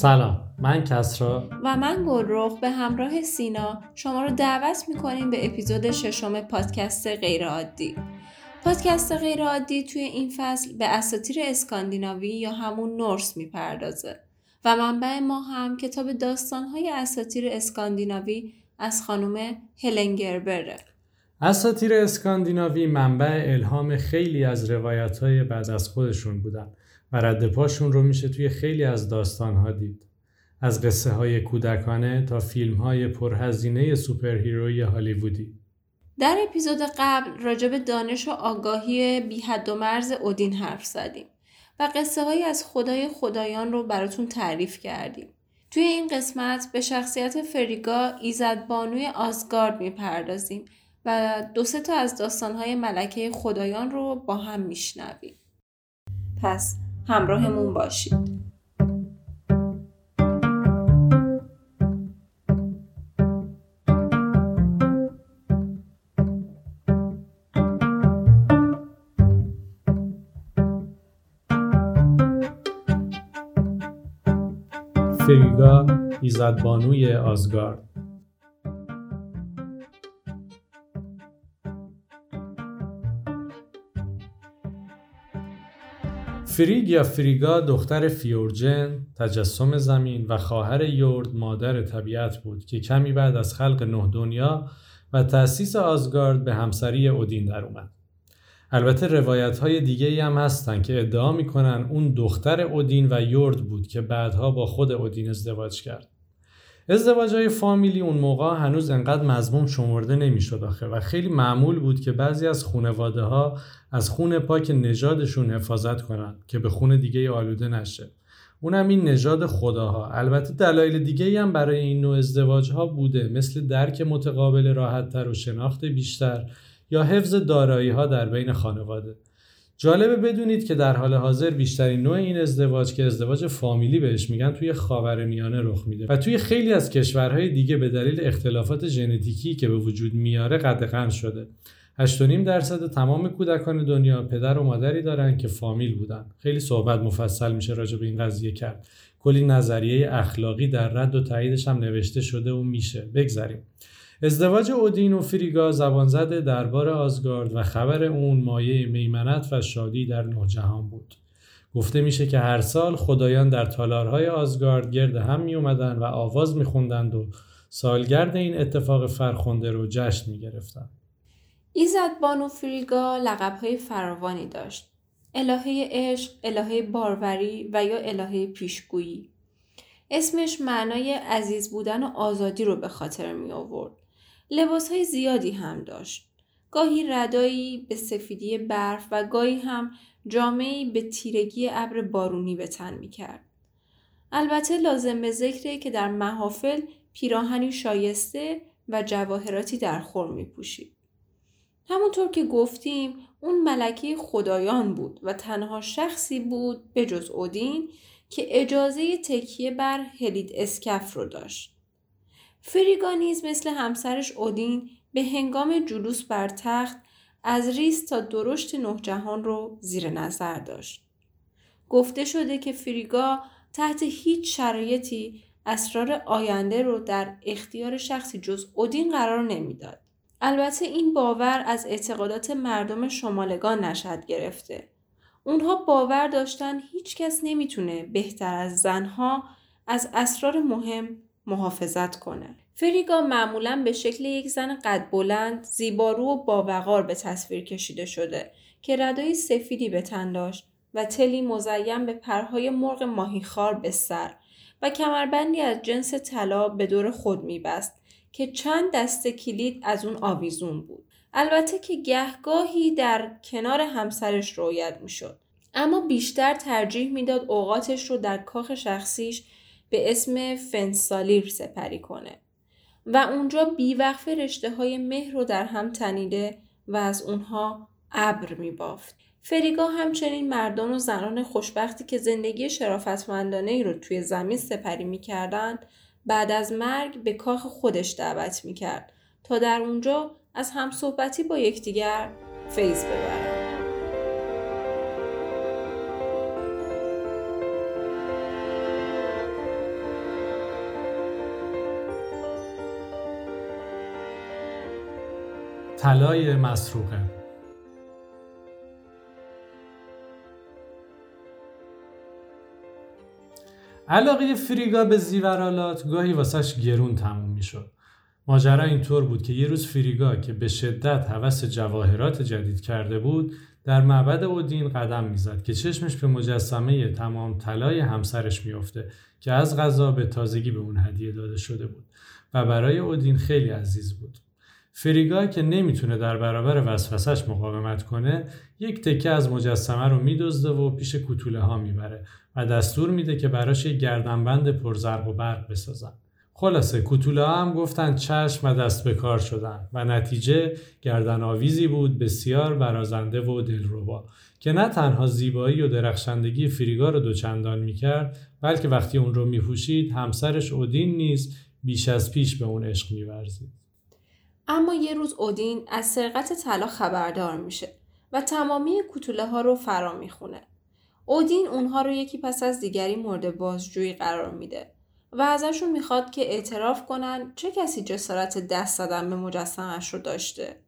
سلام من کسرا. و من گلرخ به همراه سینا شما رو دعوت می‌کنیم به اپیزود ششم پادکست غیرعادی. پادکست غیرعادی توی این فصل به اساتیر اسکاندیناوی یا همون نورس می‌پردازه و منبع ما هم کتاب داستانهای اساتیر اسکاندیناوی از خانم هلنگربره اساتیر اسکاندیناوی منبع الهام خیلی از روایت های بعد از خودشون بودن. و رد پاشون رو میشه توی خیلی از داستانها دید. از قصه های کودکانه تا فیلم های پرهزینه سوپرهیروی هالیوودی. در اپیزود قبل راجع به دانش و آگاهی بی حد و مرز اودین حرف زدیم و قصه های از خدای خدایان رو براتون تعریف کردیم. توی این قسمت به شخصیت فریگا ایزد بانوی آزگارد می‌پردازیم و دو سه تا از داستانهای ملکه خدایان رو با هم میشنویم. پس همراهمون باشید. فریگا ایزدبانوی آزگارد فریگ یا فریگا دختر فیورجن، تجسم زمین و خواهر یورد مادر طبیعت بود که کمی بعد از خلق نه دنیا و تأسیس آزگارد به همسری اودین در اومد. البته روایت های دیگه هم هستن که ادعا می‌کنن اون دختر اودین و یورد بود که بعدها با خود اودین ازدواج کرد. ازدواج های فامیلی اون موقع هنوز انقدر مضموم شمرده نمی‌شد آخه و خیلی معمول بود که بعضی از خونواده ها از خون پاک نژادشون حفاظت کنن که به خون دیگه آلوده نشه. اونم این نژاد خداها البته دلایل دیگه هم برای این نوع ازدواج ها بوده مثل درک متقابل راحت تر و شناخت بیشتر یا حفظ دارایی ها در بین خانواده جالبه بدونید که در حال حاضر بیشترین نوع این ازدواج که ازدواج فامیلی بهش میگن توی خاورمیانه رخ میده و توی خیلی از کشورهای دیگه به دلیل اختلافات ژنتیکی که به وجود میاره قدغن شده. 8.5 درصد تمام کودکان دنیا پدر و مادری دارن که فامیل بودن. خیلی صحبت مفصل میشه راجع به این قضیه کرد. کلی نظریه اخلاقی در رد و تاییدش هم نوشته شده و میشه. بگذریم. ازدواج اودین و فریگا زبان زده دربار آزگارد و خبر اون مایه میمنت و شادی در نه جهان بود. گفته میشه که هر سال خدایان در تالارهای آزگارد گرد هم می اومدن و آواز می خوندند و سالگرد این اتفاق فرخنده رو جشن می گرفتن. ایزد بانو فریگا لقبهای فراوانی داشت. الهه عشق، الهه باروری و یا الهه پیشگویی. اسمش معنای عزیز بودن و آزادی رو به خاطر می آورد. لباس های زیادی هم داشت. گاهی ردایی به سفیدی برف و گاهی هم جامعی به تیرگی ابر بارونی به تن می کرد. البته لازم به ذکره که در محافل پیراهنی شایسته و جواهراتی در خور می پوشید. همونطور که گفتیم اون ملکه خدایان بود و تنها شخصی بود به جز اودین که اجازه تکیه بر هلید اسکف رو داشت. فریگا نیز مثل همسرش اودین به هنگام جلوس بر تخت از ریس تا درشت نه جهان رو زیر نظر داشت. گفته شده که فریگا تحت هیچ شرایطی اسرار آینده رو در اختیار شخصی جز اودین قرار نمی‌داد. البته این باور از اعتقادات مردم شمالگان نشد گرفته. اونها باور داشتن هیچ کس نمی‌تونه بهتر از زنها از اسرار مهم محافظت کنه. فریگا معمولا به شکل یک زن قد بلند، زیبارو و باوقار به تصویر کشیده شده که ردای سفیدی به تن داشت و تلی مزیم به پرهای مرغ ماهیخوار به سر و کمربندی از جنس طلا به دور خود میبست که چند دسته کلید از اون آویزون بود. البته که گهگاهی در کنار همسرش رویت می‌شد. اما بیشتر ترجیح می‌داد اوقاتش رو در کاخ شخصیش به اسم فنسالیر سپری کنه و اونجا بیوقف رشته های مهر رو در هم تنیده و از اونها ابر می بافت. فریگا همچنین مردان و زنان خوشبختی که زندگی شرافتمندانه ای رو توی زمین سپری می کردن بعد از مرگ به کاخ خودش دعوت می کرد تا در اونجا از همصحبتی با یکدیگر فیض ببرند. طلای مسروقه علاقه فریگا به زیورالات گاهی واسش گرون تموم می‌شد. ماجرا اینطور بود که یه روز فریگا که به شدت هوس جواهرات جدید کرده بود در معبد اودین قدم می‌زد که چشمش به مجسمه تمام طلای همسرش میافته که از غذا به تازگی به اون هدیه داده شده بود و برای اودین خیلی عزیز بود. فریگا که نمی‌تونه در برابر وسوسش مقاومت کنه یک تکه از مجسمه رو میدزده و پیش کوتوله ها می‌بره و دستور میده که براش یک گردنبند پرزرق و برق بسازن. خلاصه کوتوله ها هم گفتن چشم و دست به کار شدن و نتیجه گردن آویزی بود بسیار برازنده و دلربا که نه تنها زیبایی و درخشندگی فریگا رو دوچندان می‌کرد بلکه وقتی اون رو میپوشید همسرش اودین نیز بیش از پیش به اون عشق میورزید اما یه روز اودین از سرقت طلا خبردار میشه و تمامی کوتوله ها رو فرا می‌خونه. اودین اونها رو یکی پس از دیگری مورد بازجویی قرار میده و ازشون می‌خواد که اعتراف کنن چه کسی جسارت دست زدن به مجسمش رو داشته.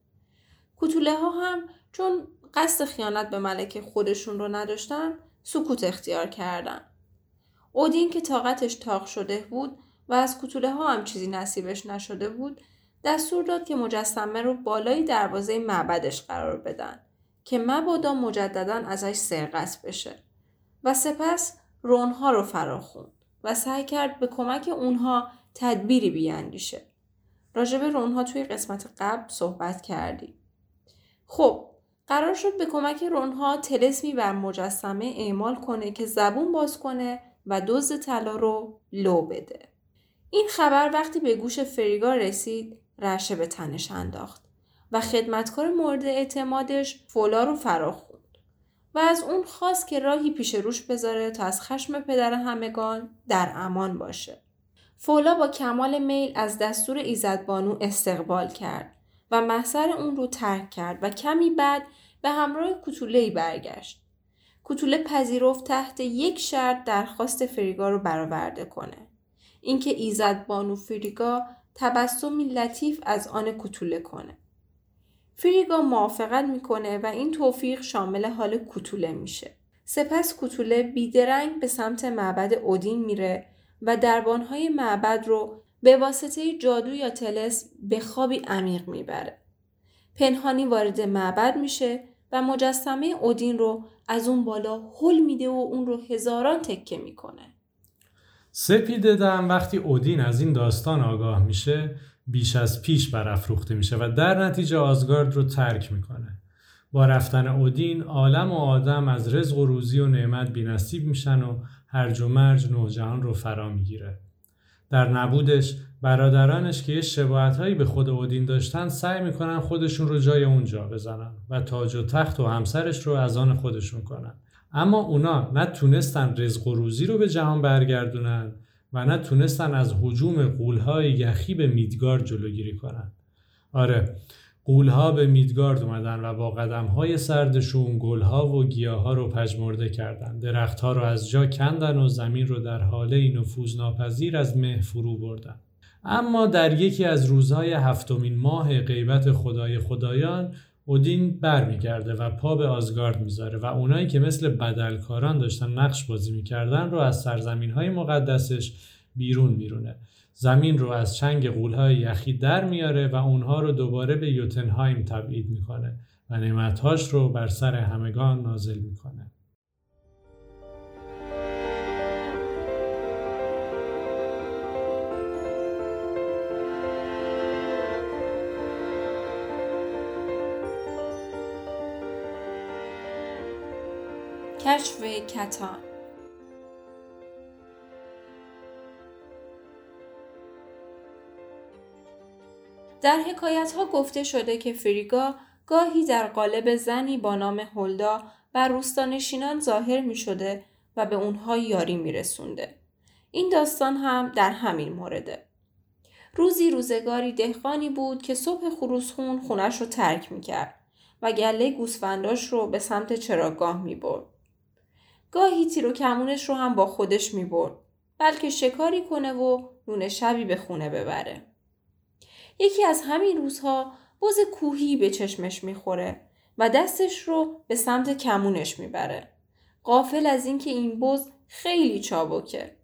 کوتوله ها هم چون قصد خیانت به ملکه خودشون رو نداشتن سکوت اختیار کردن. اودین که طاقتش تاق شده بود و از کوتوله ها هم چیزی نصیبش نشده بود دستور داد که مجسمه رو بالای دروازه معبدش قرار بدن که مبادا مجددا ازش سرقت بشه و سپس رونها رو فراخوند و سعی کرد به کمک اونها تدبیری بیاندیشه. راجب رونها توی قسمت قبل صحبت کردیم. خب قرار شد به کمک رونها تلسمی بر مجسمه اعمال کنه که زبون باز کنه و دزد طلا رو لو بده. این خبر وقتی به گوش فریگا رسید رشه به تنش انداخت و خدمتکار مورد اعتمادش فولا رو فراخوند و از اون خواست که راهی پیش روش بذاره تا از خشم پدر همگان در امان باشه. فولا با کمال میل از دستور ایزدبانو استقبال کرد و محضر اون رو ترک کرد و کمی بعد به همراه کتوله برگشت. کتوله پذیرفت تحت یک شرط درخواست فریگا رو برآورده کنه. اینکه ایزد بانو فریگا تبسمی لطیف از آن کتوله کنه. فریگا موافقت می‌کنه و این توفیق شامل حال کتوله میشه. سپس کتوله بیدرنگ به سمت معبد اودین میره و دربانهای معبد رو به واسطه جادو یا تلس به خوابی عمیق می‌بره. پنهانی وارد معبد میشه و مجسمه اودین رو از اون بالا هل میده و اون رو هزاران تکه می‌کنه. سپیده دم وقتی اودین از این داستان آگاه میشه بیش از پیش برافروخته میشه و در نتیجه آزگارد رو ترک می‌کنه. با رفتن اودین عالم و آدم از رزق و روزی و نعمت بینصیب میشن و هرج و مرج نوجهان رو فرا می‌گیره. در نبودش برادرانش که یه شباعت هایی به خود اودین داشتن سعی می‌کنن خودشون رو جای اونجا بزنن و تاج و تخت و همسرش رو از آن خودشون کنن. اما اونا نه تونستن رزق و روزی رو به جهان برگردونن و نه تونستن از حجوم قولهای یخی به میدگارد جلوگیری کنن. آره قولها به میدگارد اومدن و با قدمهای سردشون گلها و گیاها رو پژمرده کردن. درختها رو از جا کندن و زمین رو در حاله نفوذ ناپذیر از مه فرو بردن. اما در یکی از روزهای هفتمین ماه غیبت خدای خدایان اودین برمیگرده و پا به آزگارد می‌ذاره و اونایی که مثل بدلکاران داشتن نقش بازی می‌کردن رو از سرزمین های مقدسش بیرون میرونه. زمین رو از چنگ قولهای یخی در میاره و اونها رو دوباره به یوتنهایم تبعید می‌کنه و نعمتهاش رو بر سر همگان نازل می‌کنه. کشف کتان در حکایت ها گفته شده که فریگا گاهی در قالب زنی با نام هولدا بر روستانشینان ظاهر می شده و به اونها یاری می رسونده. این داستان هم در همین مورده. روزی روزگاری دهقانی بود که صبح خروسخون خونش رو ترک می کرد و گله گوسفنداش رو به سمت چراگاه می برد. گاهی تیر و کمونش رو هم با خودش می برد. بلکه شکاری کنه و نون شبی به خونه ببره. یکی از همین روزها بز کوهی به چشمش می‌خوره و دستش رو به سمت کمونش می‌بره. قافل از اینکه این بز خیلی چابکه.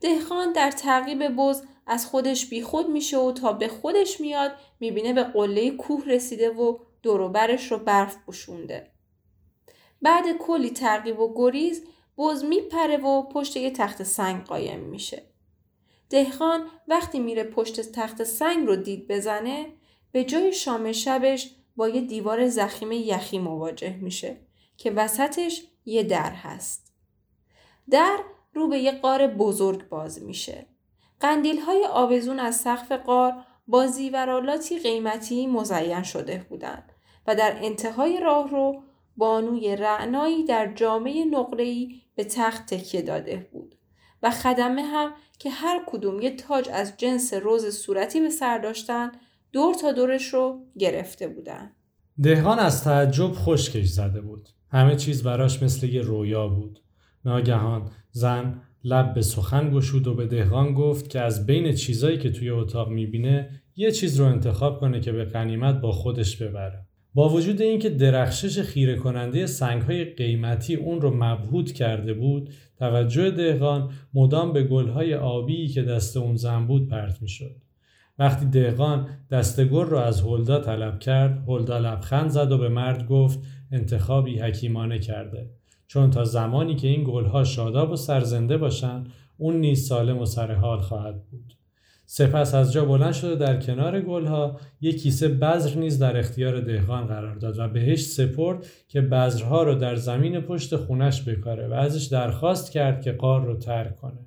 دهخان در تعقیب بز از خودش بیخود میشه و تا به خودش میاد می‌بینه به قله کوه رسیده و دوروبرش رو برف پوشونده. بعد کلی تعقیب و گریز بز میپره و پشت یه تخت سنگ قایم میشه. دهخان وقتی میره پشت تخت سنگ رو دید بزنه به جای شام شبش با یه دیوار زخیم یخی مواجه میشه که وسطش یه در هست. در رو به یه قار بزرگ باز میشه. قندیل های آویزون از سقف قار با زیورالاتی قیمتی مزین شده بودند و در انتهای راه رو بانوی رعنایی در جامعه نقره‌ای به تخت تکیه داده بود و خدمه هم که هر کدوم یه تاج از جنس روز صورتی به سر داشتن دور تا دورش رو گرفته بودن. دهقان از تعجب خشکش زده بود. همه چیز براش مثل یه رویا بود. ناگهان زن لب به سخن گشود و به دهقان گفت که از بین چیزایی که توی اتاق می‌بینه یه چیز رو انتخاب کنه که به قنیمت با خودش ببره. با وجود اینکه درخشش خیره کننده سنگهای قیمتی اون رو مبهوت کرده بود توجه دهقان مدام به گلهای آبی که دست اون زن بود پرت می‌شد. وقتی دهقان دست گل رو از هلدا طلب کرد هلدا لبخند زد و به مرد گفت انتخابی حکیمانه کرده. چون تا زمانی که این گلها شاداب و سرزنده باشند اون نیز سالم و سرحال خواهد بود. سپس از جا بلند شد و در کنار گلها یک کیسه بذر نیز در اختیار دهقان قرار داد و بهش سپرد که بذرها رو در زمین پشت خونش بکاره و ازش درخواست کرد که قار رو ترک کنه.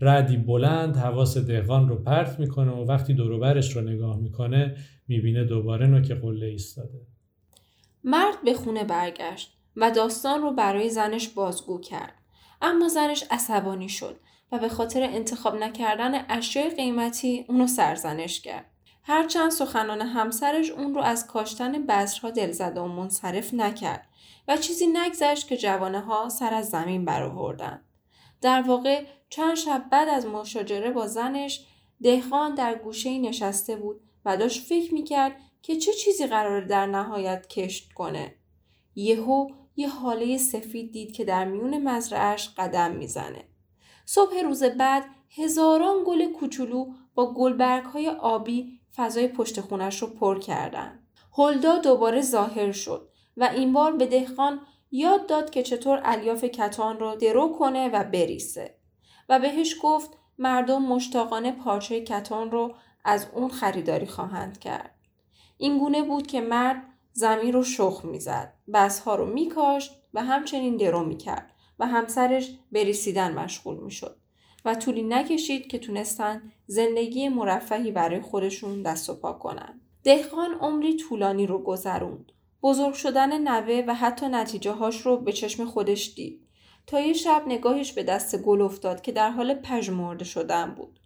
ردی بلند حواس دهقان رو پرت می‌کنه و وقتی دوروبرش رو نگاه می‌کنه می‌بینه دوباره نوک قله ایستاده. مرد به خونه برگشت و داستان رو برای زنش بازگو کرد. اما زنش عصبانی شد. و به خاطر انتخاب نکردن اشیای قیمتی اونو سرزنش کرد. هرچند سخنان همسرش اون رو از کاشتن بذرها دلزده و منصرف نکرد و چیزی نگذشت که جوانه ها سر از زمین برآوردند. در واقع چند شب بعد از مشاجره با زنش دهخان در گوشه نشسته بود و داشت فکر می‌کرد که چه چیزی قرار در نهایت کشت کنه. یهو یه حاله سفید دید که در میون مزرعش قدم می‌زنه. صبح روز بعد هزاران گل کوچولو با گلبرگ های آبی فضای پشت خونش رو پر کردن. هلدا دوباره ظاهر شد و این بار به دهقان یاد داد که چطور الیاف کتان رو درو کنه و بریسه و بهش گفت مردم مشتاقانه پارچه کتان رو از اون خریداری خواهند کرد. این گونه بود که مرد زمین رو شخ می‌زد، بسها رو میکاشت و همچنین درو می‌کرد و همسرش بریسیدن مشغول می شد و طولی نکشید که تونستن زندگی مرفهی برای خودشون دست و پا کنن. دهقان عمری طولانی رو گذروند. بزرگ شدن نوه و حتی نتیجه هاش رو به چشم خودش دید. تا یه شب نگاهش به دست گل افتاد که در حال پژمرده شدن بود.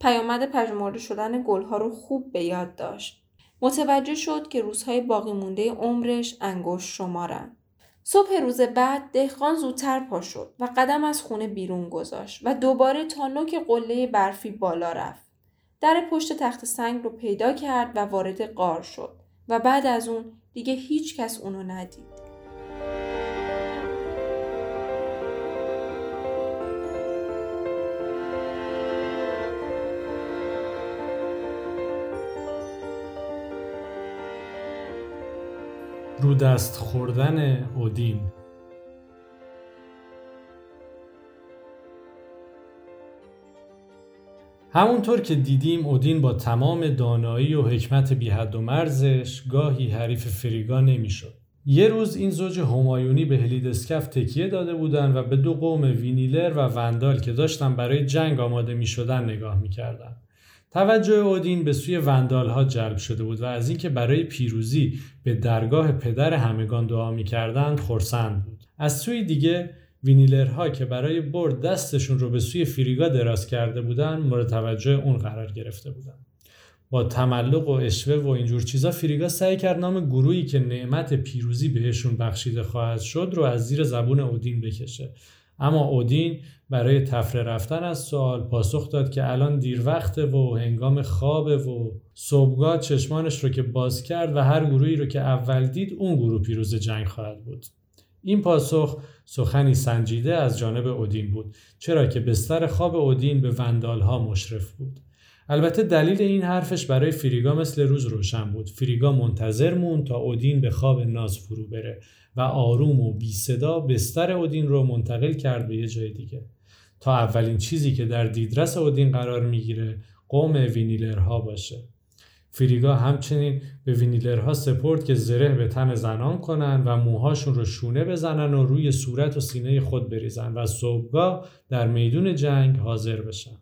پیامد پژمرده شدن گلها رو خوب به یاد داشت. متوجه شد که روزهای باقی مونده عمرش انگشت شمارن. صبح روز بعد دهقان زودتر پا شد و قدم از خونه بیرون گذاشت و دوباره تا نوک قله برفی بالا رفت. در پشت تخت سنگ رو پیدا کرد و وارد قار شد و بعد از اون دیگه هیچ کس اونو ندید. رو دست خوردن اودین همونطور که دیدیم اودین با تمام دانایی و حکمت بی حد و مرزش گاهی حریف فریگا نمی‌شد. یه روز این زوج همایونی به هلیدسکف تکیه داده بودند و به دو قوم وینیلر و وندال که داشتن برای جنگ آماده می شدن نگاه می کردن. توجه اودین به سوی وندال ها جلب شده بود و از اینکه برای پیروزی به درگاه پدر همگان دعا می‌کردند خرسند بود. از سوی دیگه وینیلرها که برای برد دستشون رو به سوی فریگا دراز کرده بودند مورد توجه اون قرار گرفته بودند. با تملق و اشوه و اینجور چیزا فریگا سعی کرد نام گروهی که نعمت پیروزی بهشون بخشیده خواهد شد رو از زیر زبون اودین بکشه. اما اودین برای تفره رفتن از سوال پاسخ داد که الان دیر وقته و هنگام خوابه و صبحگاه چشمانش رو که باز کرد و هر گروهی رو که اول دید اون گروه پیروز جنگ خواهد بود. این پاسخ سخنی سنجیده از جانب اودین بود چرا که بستر خواب اودین به وندالها مشرف بود. البته دلیل این حرفش برای فریگا مثل روز روشن بود. فریگا منتظر مون تا اودین به خواب ناز فرو بره و آروم و بی صدا بستر اودین رو منتقل کرد به یه جای دیگه. تا اولین چیزی که در دیدرس اودین قرار می‌گیره قوم وینیلرها باشه. فریگا همچنین به وینیلرها سپرد که زره به تن زنان کنن و موهاشون رو شونه بزنن و روی صورت و سینه خود بریزن و صبحگاه در میدون جنگ حاضر بشن.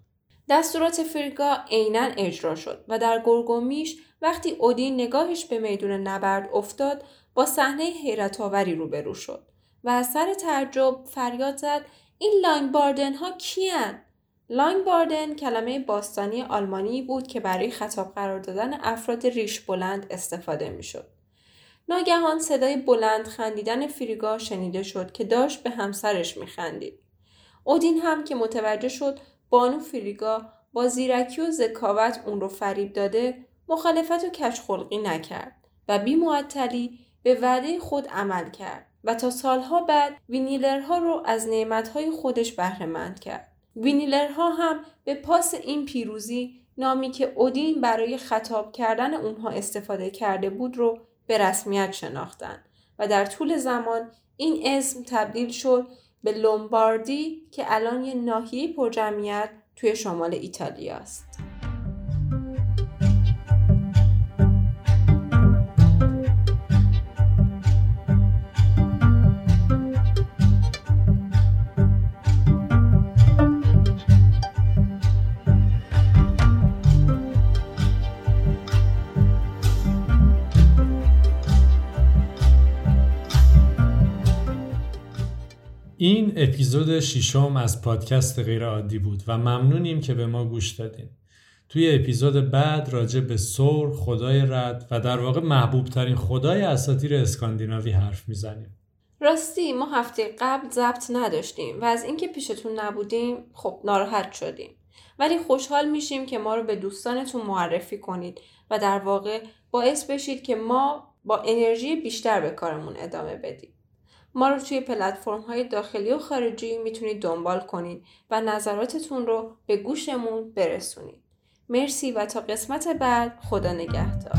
دستورات فریگا عینا اجرا شد و در گرگومیش وقتی اودین نگاهش به میدون نبرد افتاد با صحنه حیرت آوری روبرو شد و از سر تعجب فریاد زد این لانگباردن ها کیان؟ لانگباردن کلمه باستانی آلمانی بود که برای خطاب قرار دادن افراد ریش بلند استفاده می شد. ناگهان صدای بلند خندیدن فریگا شنیده شد که داشت به همسرش می خندید. اودین هم که متوجه شد بانو فریگا با زیرکی و ذکاوت اون رو فریب داده مخالفت و کشخلقی نکرد و بی معطلی به وعده خود عمل کرد و تا سالها بعد وینیلرها رو از نعمتهای خودش بهرهمند کرد. وینیلرها هم به پاس این پیروزی نامی که اودین برای خطاب کردن اونها استفاده کرده بود رو به رسمیت شناختند و در طول زمان این اسم تبدیل شد به لومباردی که الان یه ناحیه پرجمعیت توی شمال ایتالیا است. این اپیزود ششم از پادکست غیر عادی بود و ممنونیم که به ما گوش دادین. توی اپیزود بعد راجع به سور، خدای رد و در واقع محبوب ترین خدای اساطیر اسکاندیناوی حرف می‌زنیم. راستی ما هفته قبل ضبط نداشتیم و از اینکه پیشتون نبودیم خب ناراحت شدیم. ولی خوشحال میشیم که ما رو به دوستانتون معرفی کنید و در واقع باعث بشید که ما با انرژی بیشتر به کارمون ادامه بدیم. ما رو توی پلتفرم های داخلی و خارجی می‌تونید دنبال کنید و نظراتتون رو به گوشمون برسونید. مرسی و تا قسمت بعد خدا نگهدار.